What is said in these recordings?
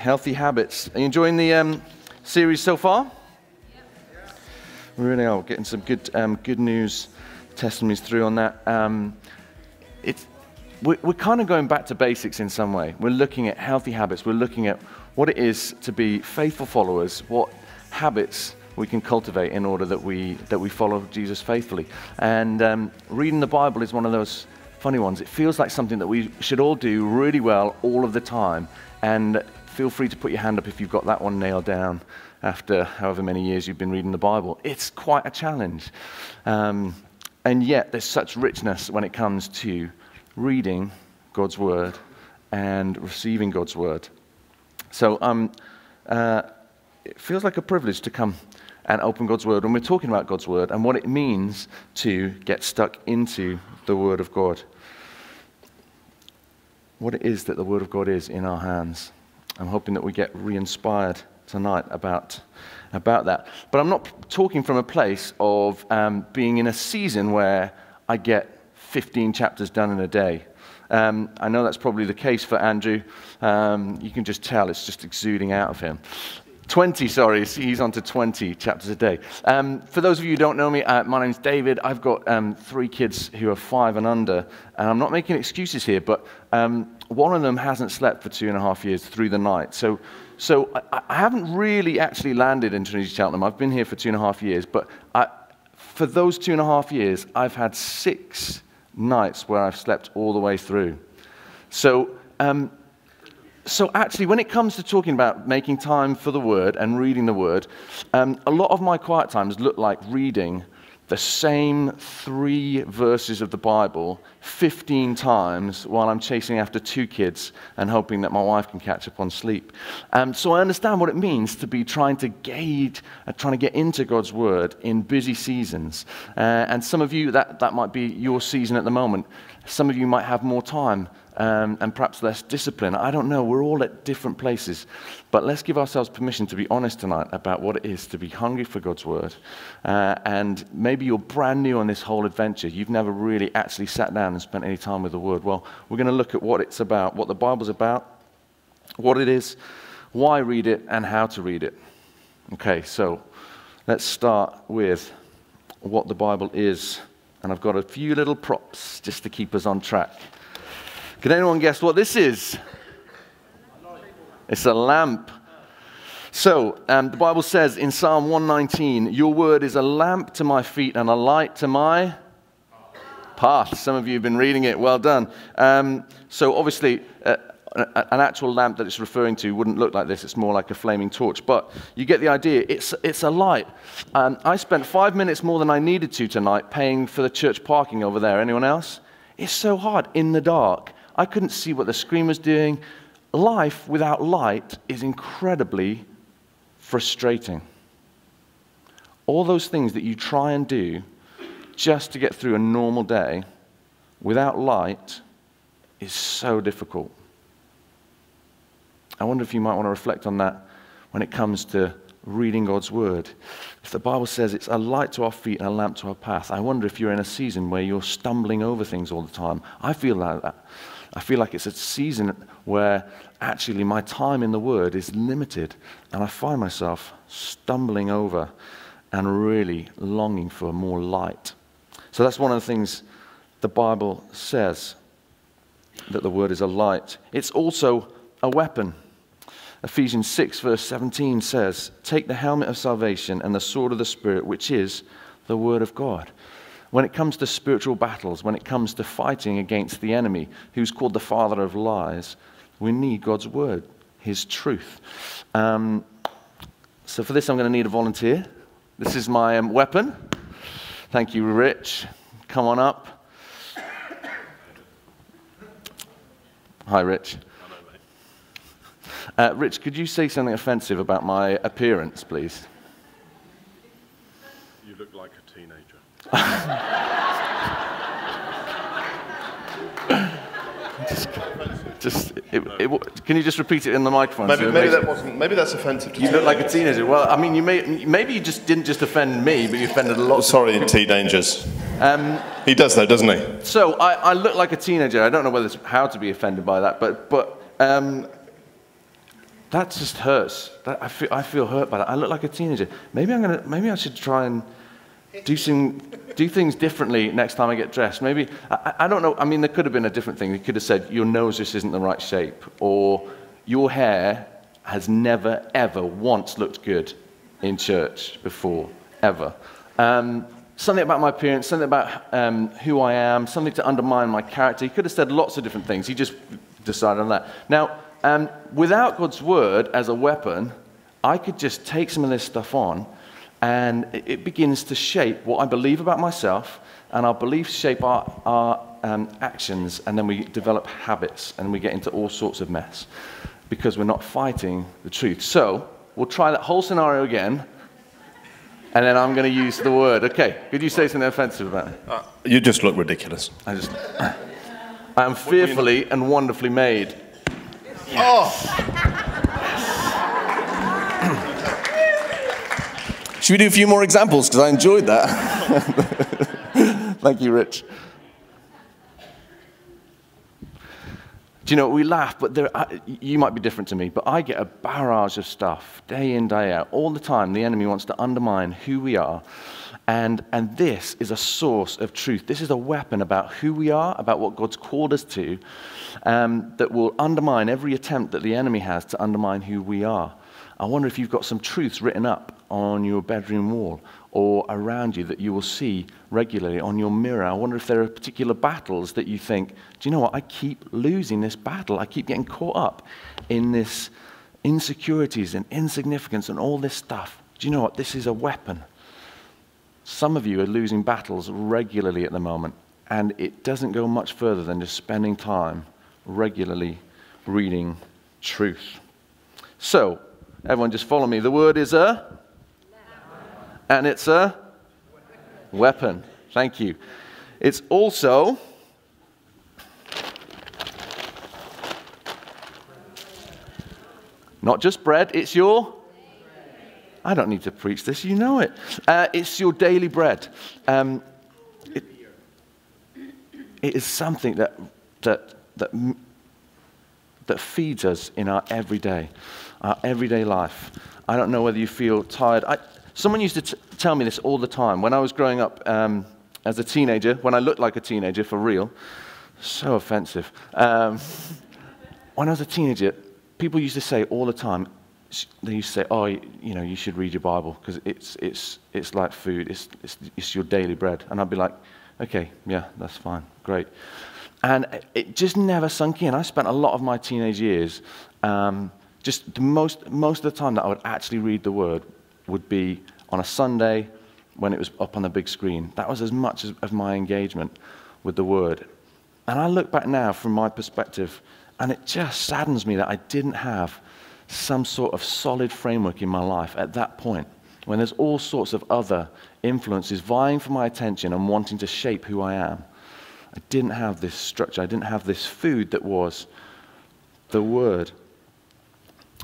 Healthy habits. Are you enjoying the um, series so far? We really are getting some good, um, good news testimonies through on that. Um, it's, we're, we're kind of going back to basics in some way. We're looking at healthy habits. We're looking at what it is to be faithful followers, what habits we can cultivate in order that we, that we follow Jesus faithfully. And um, reading the Bible is one of those funny ones. It feels like something that we should all do really well all of the time. And feel free to put your hand up if you've got that one nailed down after however many years you've been reading the Bible. It's quite a challenge. Um, and yet, there's such richness when it comes to reading God's Word and receiving God's Word. So um, uh, it feels like a privilege to come and open God's Word when we're talking about God's Word and what it means to get stuck into the Word of God. What it is that the Word of God is in our hands. I'm hoping that we get re inspired tonight about, about that. But I'm not talking from a place of um, being in a season where I get 15 chapters done in a day. Um, I know that's probably the case for Andrew. Um, you can just tell it's just exuding out of him. 20, sorry, he's on to 20 chapters a day. Um, for those of you who don't know me, uh, my name's David. I've got um, three kids who are five and under, and I'm not making excuses here, but um, one of them hasn't slept for two and a half years through the night. So, so I, I haven't really actually landed in Trinity Cheltenham. I've been here for two and a half years, but I, for those two and a half years, I've had six nights where I've slept all the way through. So, um, so actually, when it comes to talking about making time for the Word and reading the Word, um, a lot of my quiet times look like reading the same three verses of the Bible 15 times while I'm chasing after two kids and hoping that my wife can catch up on sleep. Um, so I understand what it means to be trying to gauge, uh, trying to get into God's Word in busy seasons. Uh, and some of you, that, that might be your season at the moment. Some of you might have more time um, and perhaps less discipline. I don't know. We're all at different places. But let's give ourselves permission to be honest tonight about what it is to be hungry for God's word. Uh, and maybe you're brand new on this whole adventure. You've never really actually sat down and spent any time with the word. Well, we're going to look at what it's about, what the Bible's about, what it is, why read it, and how to read it. Okay, so let's start with what the Bible is. And I've got a few little props just to keep us on track. Can anyone guess what this is? It's a lamp. So, um, the Bible says in Psalm 119, Your word is a lamp to my feet and a light to my path. Some of you have been reading it. Well done. Um, so, obviously, uh, an actual lamp that it's referring to wouldn't look like this. It's more like a flaming torch. But you get the idea. It's, it's a light. Um, I spent five minutes more than I needed to tonight paying for the church parking over there. Anyone else? It's so hard in the dark. I couldn't see what the screen was doing. Life without light is incredibly frustrating. All those things that you try and do just to get through a normal day without light is so difficult. I wonder if you might want to reflect on that when it comes to reading God's word. If the Bible says it's a light to our feet and a lamp to our path, I wonder if you're in a season where you're stumbling over things all the time. I feel like that. I feel like it's a season where actually my time in the Word is limited, and I find myself stumbling over and really longing for more light. So that's one of the things the Bible says that the Word is a light. It's also a weapon. Ephesians 6, verse 17 says, Take the helmet of salvation and the sword of the Spirit, which is the Word of God when it comes to spiritual battles, when it comes to fighting against the enemy, who's called the father of lies, we need God's word, his truth. Um, so for this, I'm going to need a volunteer. This is my um, weapon. Thank you, Rich. Come on up. Hi, Rich. Uh, Rich, could you say something offensive about my appearance, please? You look like a teenager just, just it, it, can you just repeat it in the microphone? Maybe, so maybe that wasn't. Maybe that's offensive. you look like a teenager. Well, I mean, you may, maybe you just didn't just offend me, but you offended a lot. Sorry, teenagers. Um, he does though, doesn't he? So I, I, look like a teenager. I don't know whether how to be offended by that, but but um, that just hurts. That, I, feel, I feel hurt by that. I look like a teenager. Maybe, I'm gonna, maybe I should try and do, some, do things differently next time I get dressed. Maybe, I, I don't know. I mean, there could have been a different thing. They could have said, Your nose just isn't the right shape, or Your hair has never, ever once looked good in church before, ever. Um, something about my appearance, something about um, who I am, something to undermine my character. He could have said lots of different things. He just decided on that. Now, um, without God's word as a weapon, I could just take some of this stuff on and it begins to shape what I believe about myself, and our beliefs shape our, our um, actions, and then we develop habits and we get into all sorts of mess because we're not fighting the truth. So, we'll try that whole scenario again and then I'm going to use the word. Okay, could you say something offensive about me? Uh, you just look ridiculous. I just. I am fearfully and wonderfully made. Oh! Should we do a few more examples? Because I enjoyed that. Thank you, Rich. Do you know, we laugh, but there, I, you might be different to me, but I get a barrage of stuff day in, day out. All the time, the enemy wants to undermine who we are. And, and this is a source of truth. This is a weapon about who we are, about what God's called us to, um, that will undermine every attempt that the enemy has to undermine who we are. I wonder if you've got some truths written up on your bedroom wall or around you that you will see regularly on your mirror. I wonder if there are particular battles that you think, do you know what? I keep losing this battle. I keep getting caught up in this insecurities and insignificance and all this stuff. Do you know what? This is a weapon. Some of you are losing battles regularly at the moment, and it doesn't go much further than just spending time regularly reading truth. So, everyone just follow me. The word is a and it's a weapon. Thank you. It's also not just bread, it's your. I don't need to preach this, you know it. Uh, it's your daily bread. Um, it, it is something that, that, that, that feeds us in our everyday, our everyday life. I don't know whether you feel tired. I, Someone used to t- tell me this all the time. When I was growing up um, as a teenager, when I looked like a teenager for real, so offensive. Um, when I was a teenager, people used to say all the time, they used to say, oh, you know, you should read your Bible because it's, it's, it's like food, it's, it's, it's your daily bread. And I'd be like, okay, yeah, that's fine, great. And it just never sunk in. I spent a lot of my teenage years, um, just the most, most of the time that I would actually read the Word would be on a Sunday when it was up on the big screen. That was as much as, of my engagement with the Word. And I look back now from my perspective, and it just saddens me that I didn't have some sort of solid framework in my life at that point, when there's all sorts of other influences vying for my attention and wanting to shape who I am. I didn't have this structure, I didn't have this food that was the Word.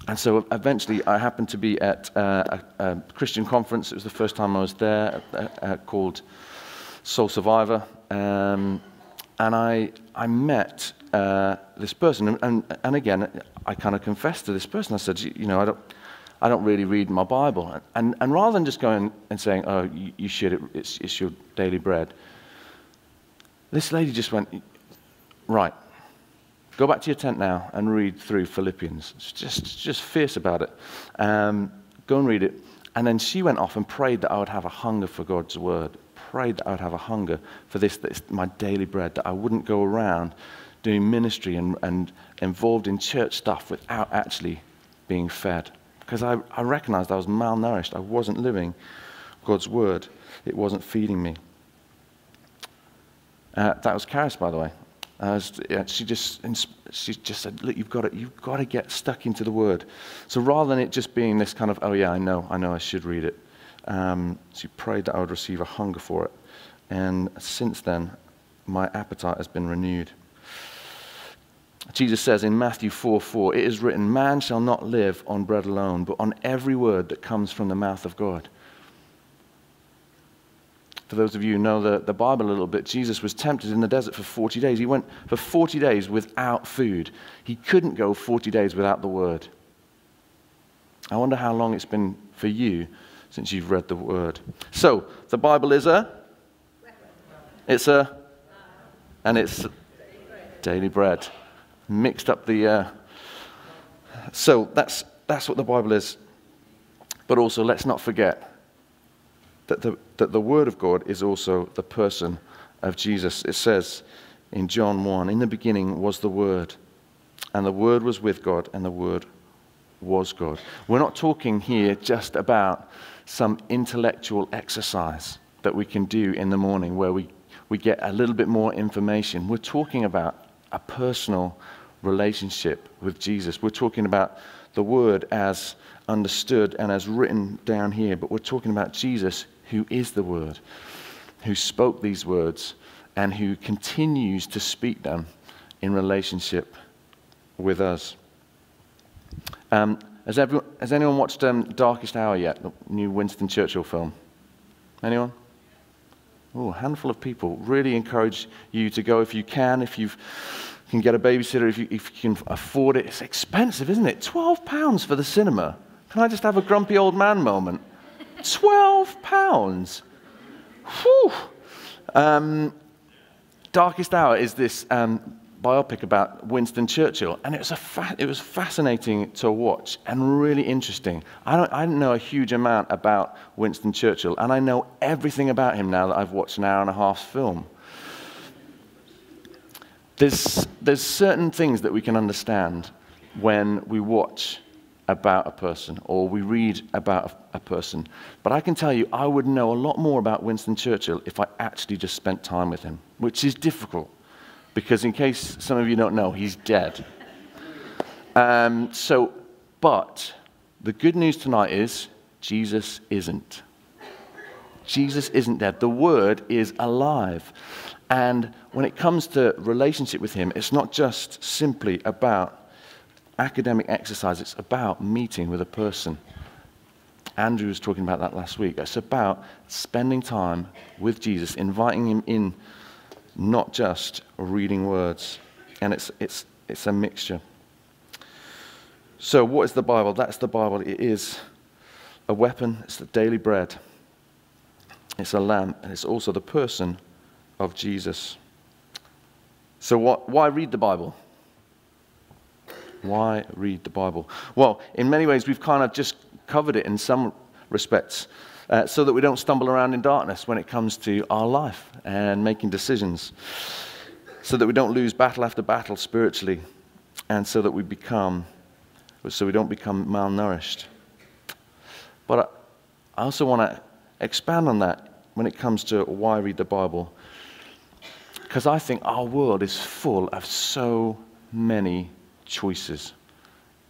And so eventually, I happened to be at uh, a, a, Christian conference. It was the first time I was there, uh, uh, called Soul Survivor. Um, and I, I met uh, this person. And, and, and again, I kind of confessed to this person. I said, You know, I don't, I don't really read my Bible. And, and rather than just going and saying, Oh, you, you should, it's, it's your daily bread, this lady just went, Right, Go back to your tent now and read through Philippians. Just, just fierce about it. Um, go and read it. And then she went off and prayed that I would have a hunger for God's word. Prayed that I would have a hunger for this, this my daily bread, that I wouldn't go around doing ministry and, and involved in church stuff without actually being fed. Because I, I recognized I was malnourished. I wasn't living God's word, it wasn't feeding me. Uh, that was Karis, by the way. Uh, she just she just said, "Look, you've got to you've got to get stuck into the Word." So rather than it just being this kind of, "Oh yeah, I know, I know, I should read it," um, she prayed that I would receive a hunger for it, and since then, my appetite has been renewed. Jesus says in Matthew 4 4, it is written, Man shall not live on bread alone, but on every word that comes from the mouth of God for those of you who know the, the Bible a little bit, Jesus was tempted in the desert for 40 days. He went for 40 days without food. He couldn't go 40 days without the word. I wonder how long it's been for you since you've read the word. So, the Bible is a it's a and it's daily bread. Mixed up the uh, so that's that's what the Bible is. But also let's not forget that the, that the Word of God is also the person of Jesus. It says in John 1 In the beginning was the Word, and the Word was with God, and the Word was God. We're not talking here just about some intellectual exercise that we can do in the morning where we, we get a little bit more information. We're talking about a personal relationship with Jesus. We're talking about the Word as understood and as written down here, but we're talking about Jesus who is the Word, who spoke these words, and who continues to speak them in relationship with us. Um, has, everyone, has, anyone watched um, Darkest Hour yet? The new Winston Churchill film? Anyone? Oh, a handful of people. Really encourage you to go if you can, if you can get a babysitter, if you, if you can afford it. It's expensive, isn't it? £12 for the cinema. Can I just have a grumpy old man moment? 12 pounds. Whew. Um, Darkest Hour is this um, biopic about Winston Churchill, and it was, fa- it was fascinating to watch and really interesting. I, don't, I didn't know a huge amount about Winston Churchill, and I know everything about him now that I've watched an hour and a half film. There's, there's certain things that we can understand when we watch about a person or we read about a, a, person. But I can tell you, I would know a lot more about Winston Churchill if I actually just spent time with him, which is difficult because, in case some of you don't know, he's dead. Um, so, but the good news tonight is Jesus isn't. Jesus isn't dead. The Word is alive. And when it comes to relationship with Him, it's not just simply about academic exercise, it's about meeting with a person. Andrew was talking about that last week. It's about spending time with Jesus, inviting him in, not just reading words. And it's, it's, it's a mixture. So, what is the Bible? That's the Bible. It is a weapon, it's the daily bread, it's a lamp, and it's also the person of Jesus. So, what, why read the Bible? Why read the Bible? Well, in many ways, we've kind of just covered it in some respects uh, so that we don't stumble around in darkness when it comes to our life and making decisions, so that we don't lose battle after battle spiritually, and so that we become, so we don't become malnourished. But I also want to expand on that when it comes to why read the Bible. Because I think our world is full of so many choices.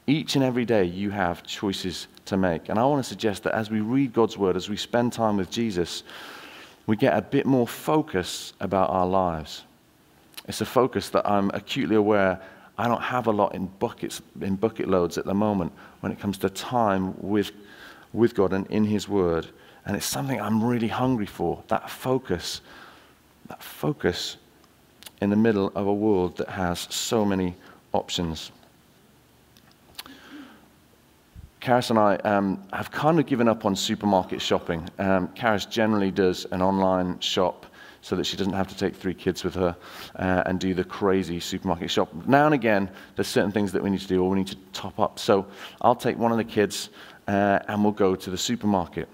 Each and every day, you have choices to make. And I want to suggest that as we read God's word, as we spend time with Jesus, we get a bit more focus about our lives. It's a focus that I'm acutely aware I don't have a lot in buckets, in bucket loads at the moment when it comes to time with, with God and in His Word. And it's something I'm really hungry for that focus, that focus in the middle of a world that has so many options. Karis and I um, have kind of given up on supermarket shopping. Um, Karis generally does an online shop so that she doesn't have to take three kids with her uh, and do the crazy supermarket shop. Now and again, there's certain things that we need to do or we need to top up. So I'll take one of the kids uh, and we'll go to the supermarket.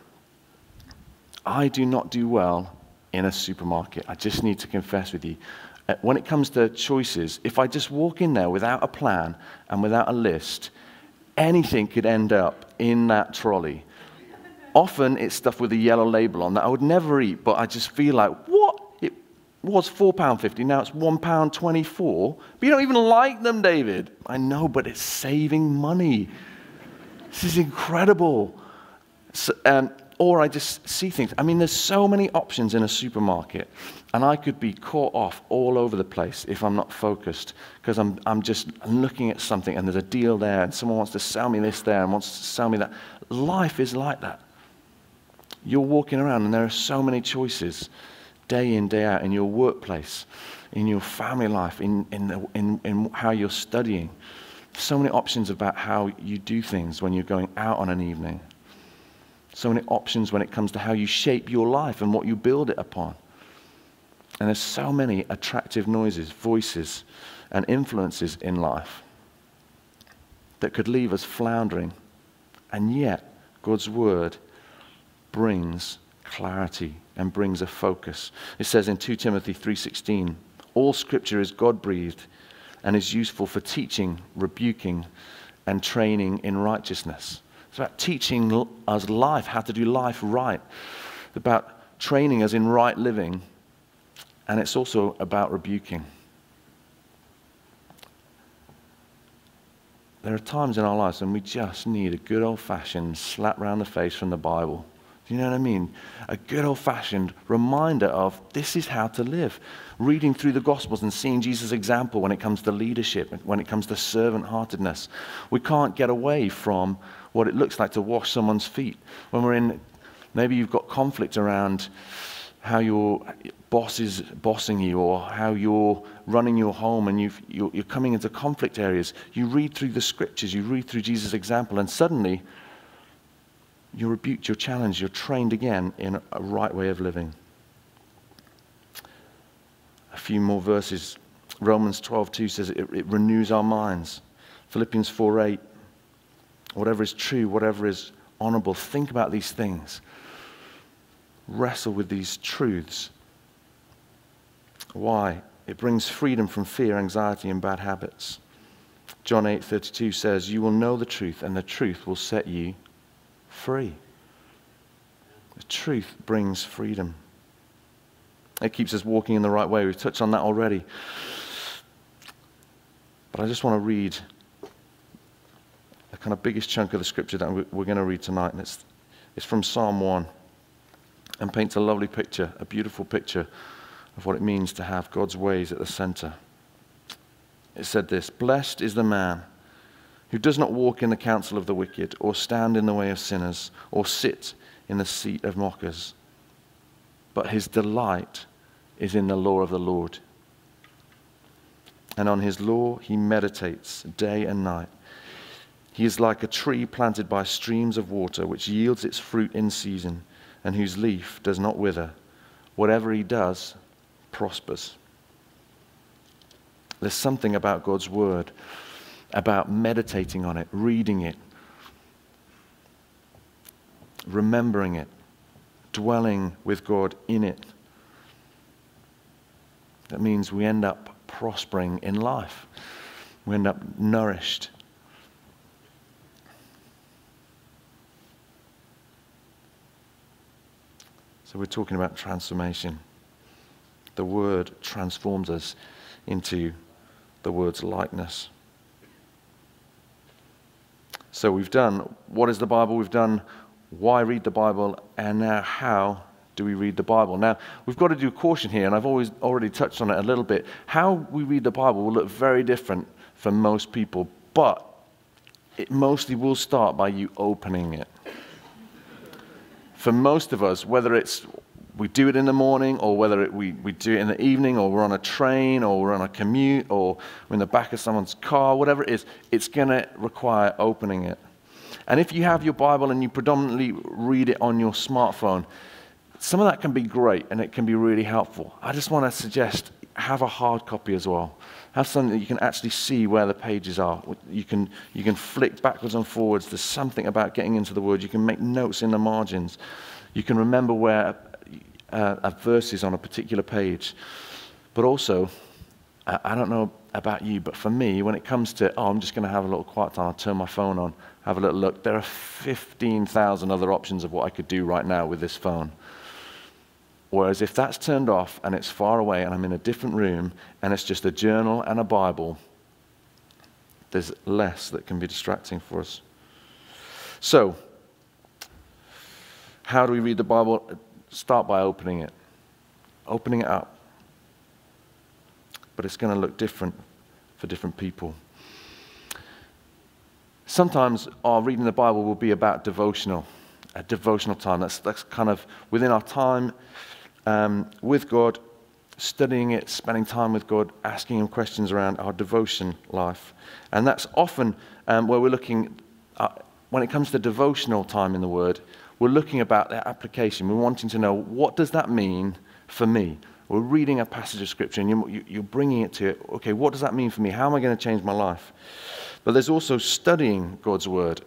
I do not do well in a supermarket. I just need to confess with you. Uh, when it comes to choices, if I just walk in there without a plan and without a list, anything could end up in that trolley. Often it's stuff with a yellow label on that I would never eat, but I just feel like, what? It was £4.50, now it's £1.24. But you don't even like them, David. I know, but it's saving money. This is incredible. So, um, or I just see things. I mean, there's so many options in a supermarket, and I could be caught off all over the place if I'm not focused because I'm, I'm just looking at something and there's a deal there, and someone wants to sell me this there and wants to sell me that. Life is like that. You're walking around, and there are so many choices day in, day out in your workplace, in your family life, in, in, the, in, in how you're studying. So many options about how you do things when you're going out on an evening. So many options when it comes to how you shape your life and what you build it upon. And there's so many attractive noises, voices, and influences in life that could leave us floundering. And yet, God's word brings clarity and brings a focus. It says in 2 Timothy 3:16, all scripture is God-breathed and is useful for teaching, rebuking, and training in righteousness. It's about teaching us life, how to do life right. It's about training us in right living, and it's also about rebuking. There are times in our lives when we just need a good old fashioned slap round the face from the Bible. Do you know what I mean? A good old fashioned reminder of this is how to live. Reading through the Gospels and seeing Jesus' example when it comes to leadership, when it comes to servant heartedness. We can't get away from what it looks like to wash someone's feet. When we're in, maybe you've got conflict around how your boss is bossing you or how you're running your home and you are you're coming into conflict areas, you read through the scriptures, you read through Jesus' example, and suddenly you're rebuked, you're challenged, you're trained again in a right way of living. A few more verses. Romans 12:2 says it, it renews our minds. Philippians 4:8. Whatever is true, whatever is honorable, think about these things wrestle with these truths. Why? It brings freedom from fear, anxiety, and bad habits. John 8:32 says, "You will know the truth, and the truth will set you free." The truth brings freedom. It keeps us walking in the right way. We've touched on that already. But I just want to read the kind of biggest chunk of the scripture that we're going to read tonight, and it's, it's from Psalm 1 and paints a lovely picture, a beautiful picture of what it means to have God's ways at the center. It said this Blessed is the man who does not walk in the counsel of the wicked, or stand in the way of sinners, or sit in the seat of mockers. But his delight is in the law of the Lord. And on his law he meditates day and night. He is like a tree planted by streams of water, which yields its fruit in season and whose leaf does not wither. Whatever he does prospers. There's something about God's word, about meditating on it, reading it, remembering it, dwelling with God in it. That means we end up prospering in life. We end up nourished So we're talking about transformation. The word transforms us into the word's likeness. So we've done what is the Bible? We've done why read the Bible, and now how do we read the Bible? Now, we've got to do caution here, and I've always already touched on it a little bit. How we read the Bible will look very different for most people, but it mostly will start by you opening it for most of us, whether it's we do it in the morning or whether it, we, we do it in the evening or we're on a train or we're on a commute or we're in the back of someone's car, whatever it is, it's going to require opening it. And if you have your Bible and you predominantly read it on your smartphone, some of that can be great and it can be really helpful. I just want to suggest have a hard copy as well. Have something that you can actually see where the pages are. You can, you can flick backwards and forwards. There's something about getting into the Word. You can make notes in the margins. You can remember where uh, a verse is on a particular page. But also, I don't know about you, but for me, when it comes to, oh, I'm just going to have a little quiet time, I'll turn my phone on, have a little look, there are 15,000 other options of what I could do right now with this phone. Whereas if that's turned off and it's far away and I'm in a different room and it's just a journal and a Bible, there's less that can be distracting for us. So, how do we read the Bible? Start by opening it. Opening it up. But it's going to look different for different people. Sometimes our reading the Bible will be about devotional, a devotional time. That's, that's kind of within our time um, with God, studying it, spending time with God, asking Him questions around our devotion life. And that's often um, where we're looking, uh, when it comes to devotional time in the Word, we're looking about their application. We're wanting to know what does that mean for me? We're reading a passage of Scripture and you're, you're bringing it to it. Okay, what does that mean for me? How am I going to change my life? But there's also studying God's Word.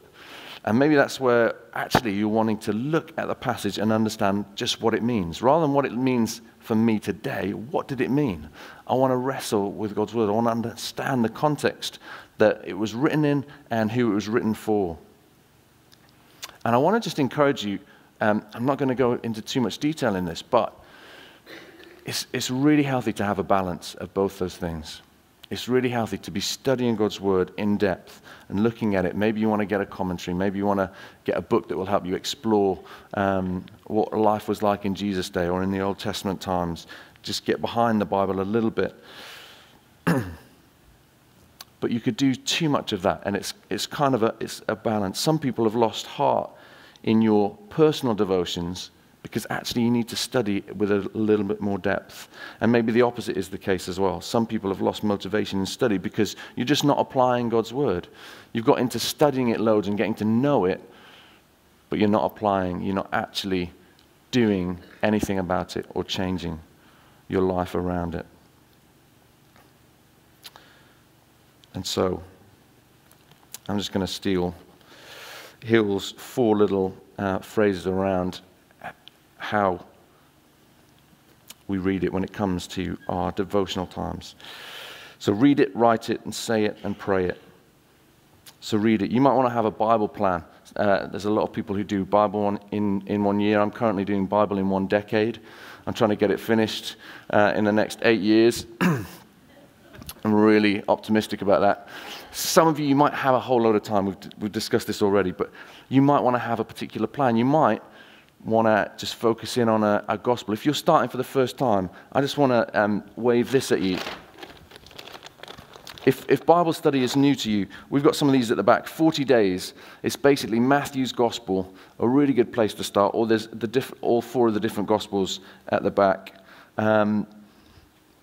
And maybe that's where actually you're wanting to look at the passage and understand just what it means. Rather than what it means for me today, what did it mean? I want to wrestle with God's Word. I want to understand the context that it was written in and who it was written for. And I want to just encourage you. Um, I'm not going to go into too much detail in this, but it's, it's really healthy to have a balance of both those things. It's really healthy to be studying God's word in depth and looking at it. Maybe you want to get a commentary. Maybe you want to get a book that will help you explore um, what life was like in Jesus' day or in the Old Testament times. Just get behind the Bible a little bit. but you could do too much of that, and it's, it's kind of a, it's a balance. Some people have lost heart in your personal devotions because actually you need to study with a little bit more depth. And maybe the opposite is the case as well. Some people have lost motivation in study because you're just not applying God's word. You've got into studying it loads and getting to know it, but you're not applying, you're not actually doing anything about it or changing your life around it. And so, I'm just going to steal Hill's four little uh, phrases around how we read it when it comes to our devotional times. So read it, write it, and say it and pray it. So read it. You might want to have a Bible plan. Uh, there's a lot of people who do Bible in, in one year. I'm currently doing Bible in one decade. I'm trying to get it finished uh, in the next eight years. I'm really optimistic about that. Some of you, you might have a whole load of time. We've, we've discussed this already, but you might want to have a particular plan. You might want to just focus in on a, a, gospel. If you're starting for the first time, I just want to um, wave this at you. If, if Bible study is new to you, we've got some of these at the back. 40 days. It's basically Matthew's gospel, a really good place to start. Or there's the diff- all four of the different gospels at the back. Um,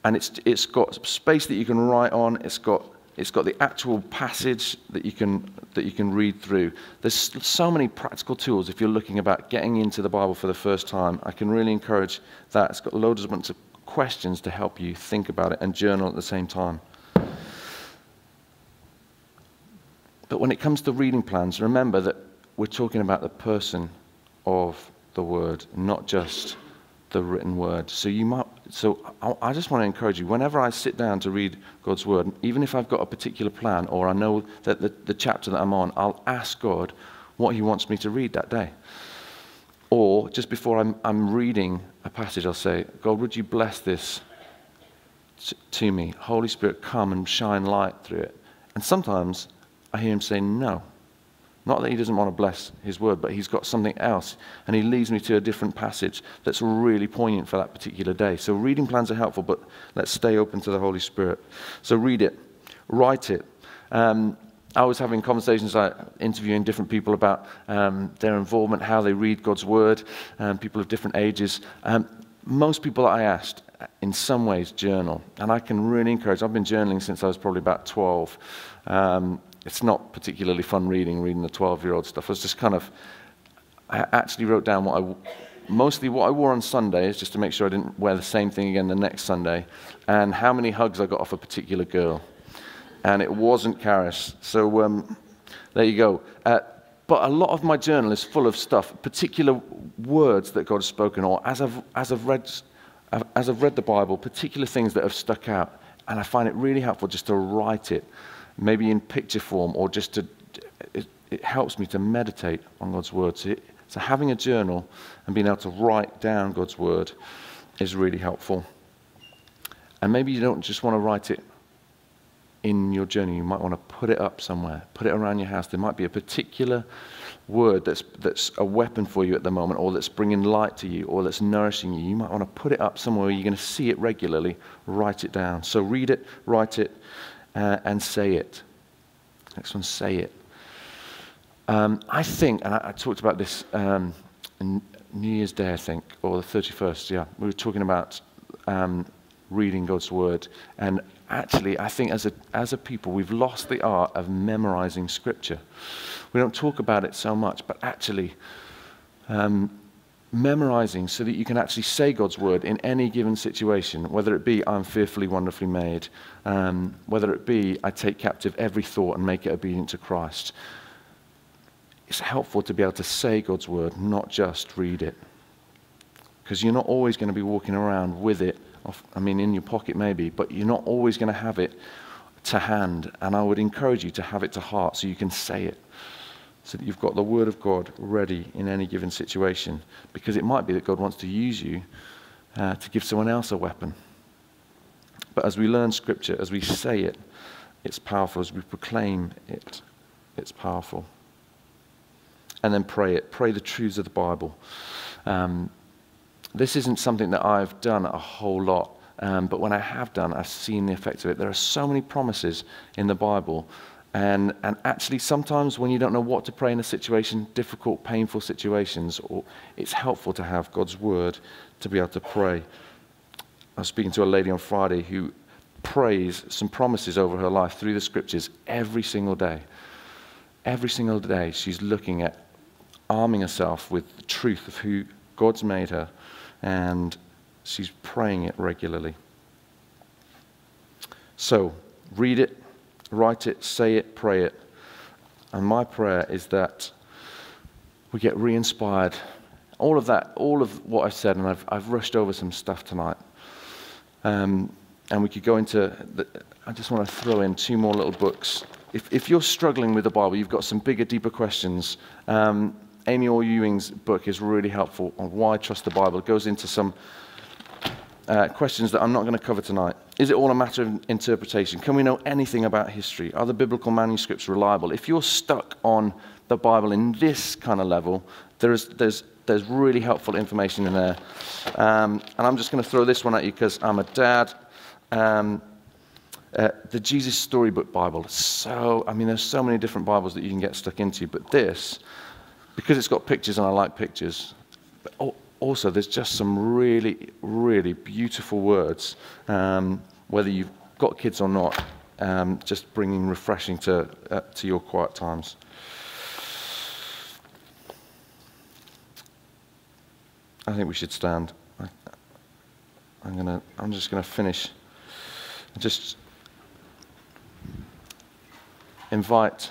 and it's, it's got space that you can write on. It's got it's got the actual passage that you can, that you can read through. There's so many practical tools if you're looking about getting into the Bible for the first time. I can really encourage that. It's got loads of bunch of questions to help you think about it and journal at the same time. But when it comes to reading plans, remember that we're talking about the person of the Word, not just the written Word. So you might so I, I just want to encourage you whenever I sit down to read God's word, even if I've got a particular plan or I know that the, the chapter that I'm on, I'll ask God what He wants me to read that day. Or just before I'm, I'm reading a passage, I'll say, God, would you bless this to me? Holy Spirit, come and shine light through it. And sometimes I hear Him say, No. Not that he doesn't want to bless his word, but he's got something else. And he leads me to a different passage that's really poignant for that particular day. So reading plans are helpful, but let's stay open to the Holy Spirit. So read it, write it. Um, I was having conversations, uh, interviewing different people about um, their involvement, how they read God's word, um, people of different ages. Um, most people I asked, in some ways, journal. And I can really encourage, I've been journaling since I was probably about 12. It's not particularly fun reading, reading the 12 year old stuff. I was just kind of, I actually wrote down what I, mostly what I wore on Sundays, just to make sure I didn't wear the same thing again the next Sunday, and how many hugs I got off a particular girl. And it wasn't Karis. So um, there you go. Uh, but a lot of my journal is full of stuff, particular words that God has spoken, or as I've, as I've, read, as I've read the Bible, particular things that have stuck out. And I find it really helpful just to write it maybe in picture form or just to, it, it helps me to meditate on God's word. So, it, so having a journal and being able to write down God's word is really helpful. And maybe you don't just want to write it in your journey. You might want to put it up somewhere, put it around your house. There might be a particular word that's, that's a weapon for you at the moment, or that's bringing light to you, or that's nourishing you. You might want to put it up somewhere where you're going to see it regularly. Write it down. So read it, write it, uh, and say it. Next one, say it. Um, I think, and I, I talked about this um, New Year's Day, I think, or the 31st, yeah. We were talking about um, reading God's word. And actually, I think as a, as a people, we've lost the art of memorizing scripture. We don't talk about it so much, but actually, um, memorizing so that you can actually say God's word in any given situation, whether it be I'm fearfully, wonderfully made, um, whether it be I take captive every thought and make it obedient to Christ. It's helpful to be able to say God's word, not just read it. Because you're not always going to be walking around with it, off, I mean, in your pocket maybe, but you're not always going to have it to hand. And I would encourage you to have it to heart so you can say it so that you've got the Word of God ready in any given situation. Because it might be that God wants to use you uh, to give someone else a weapon. But as we learn Scripture, as we say it, it's powerful. As we proclaim it, it's powerful. And then pray it. Pray the truths of the Bible. Um, this isn't something that I've done a whole lot, um, but when I have done, I've seen the effect of it. There are so many promises in the Bible and, and actually, sometimes when you don't know what to pray in a situation, difficult, painful situations, or, it's helpful to have God's word to be able to pray. I was speaking to a lady on Friday who prays some promises over her life through the scriptures every single day. Every single day, she's looking at arming herself with the truth of who God's made her, and she's praying it regularly. So, read it, write it, say it, pray it. And my prayer is that we get re inspired. All of that, all of what I've said, and I've, I've rushed over some stuff tonight. Um, and we could go into, the, I just want to throw in two more little books. If, if you're struggling with the Bible, you've got some bigger, deeper questions. Um, Amy Orr Ewing's book is really helpful on why trust the Bible. It goes into some uh, questions that I'm not going to cover tonight. Is it all a matter of interpretation? Can we know anything about history? Are the biblical manuscripts reliable? If you're stuck on the Bible in this kind of level, there's, there's, there's really helpful information in there. Um, and I'm just going to throw this one at you because I'm a dad. Um, uh, the Jesus Storybook Bible. So, I mean, there's so many different Bibles that you can get stuck into, but this, because it's got pictures and I like pictures, but also, there's just some really, really beautiful words, um, whether you've got kids or not, um, just bringing refreshing to, uh, to your quiet times. I think we should stand. I, am gonna, I'm just going to finish. Just invite,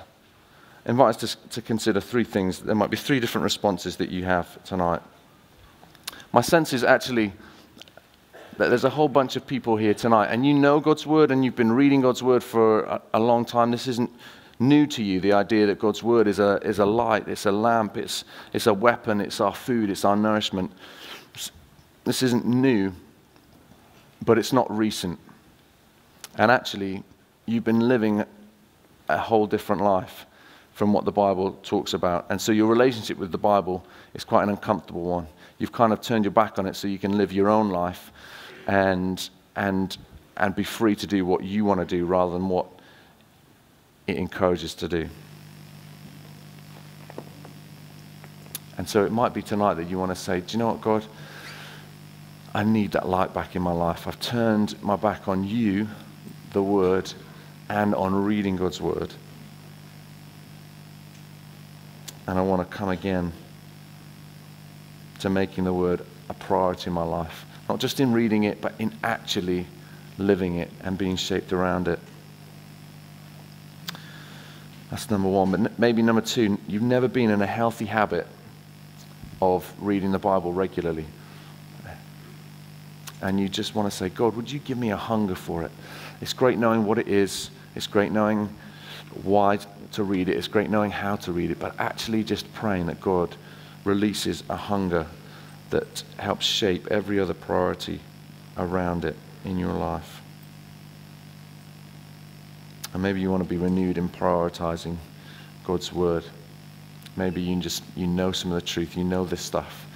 invite us to, to consider three things. There might be three different responses that you have tonight. My sense is actually there's a whole bunch of people here tonight, and you know God's word and you've been reading God's word for a, a long time. This isn't new to you, the idea that God's word is a, is a light, it's a lamp, it's, it's a weapon, it's our food, it's our nourishment. This isn't new, but it's not recent. And actually, you've been living a whole different life from what the Bible talks about. And so your relationship with the Bible is quite an uncomfortable one you've kind of turned your back on it so you can live your own life and, and, and be free to do what you want to do rather than what it encourages to do. And so it might be tonight that you want to say, Do you know what, God? I need that light back in my life. I've turned my back on you, the Word, and on reading God's Word. And I want to come again to making the word a priority in my life. Not just in reading it, but in actually living it and being shaped around it. That's number one. But maybe number two, you've never been in a healthy habit of reading the Bible regularly. And you just want to say, God, would you give me a hunger for it? It's great knowing what it is, it's great knowing why to read it, it's great knowing how to read it, but actually just praying that God releases a hunger that helps shape every other priority around it in your life. And maybe you want to be renewed in prioritizing God's word. Maybe you just you know some of the truth, you know this stuff.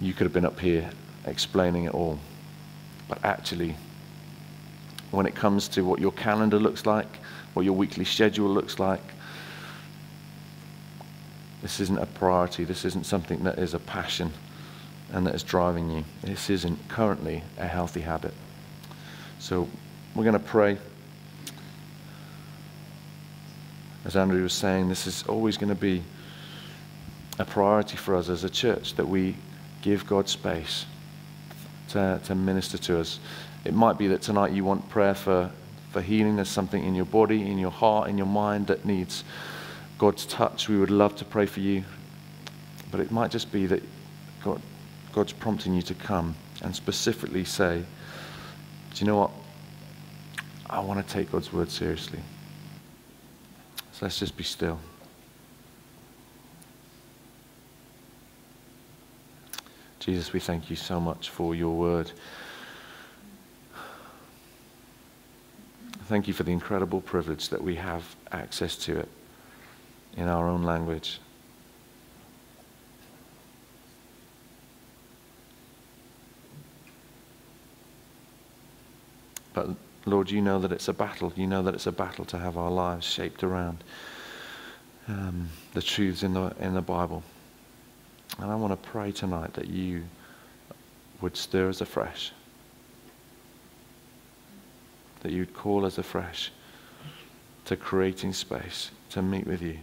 You could have been up here explaining it all. But actually, when it comes to what your calendar looks like, what your weekly schedule looks like, this isn't a priority. This isn't something that is a passion. and that is driving you. This isn't currently a healthy habit. So we're going to pray. As Andrew was saying, this is always going to be a priority for us as a church that we give God space to, to minister to us. It might be that tonight you want prayer for, for healing. There's something in your body, in your heart, in your mind that needs God's touch. We would love to pray for you. But it might just be that God, God's prompting you to come and specifically say, Do you know what? I want to take God's word seriously. So let's just be still. Jesus, we thank you so much for your word. Thank you for the incredible privilege that we have access to it in our own language. But Lord, you know that it's a battle. You know that it's a battle to have our lives shaped around um, the truths in the, in the Bible. And I want to pray tonight that you would stir us afresh, that you'd call us afresh to creating space to meet with you.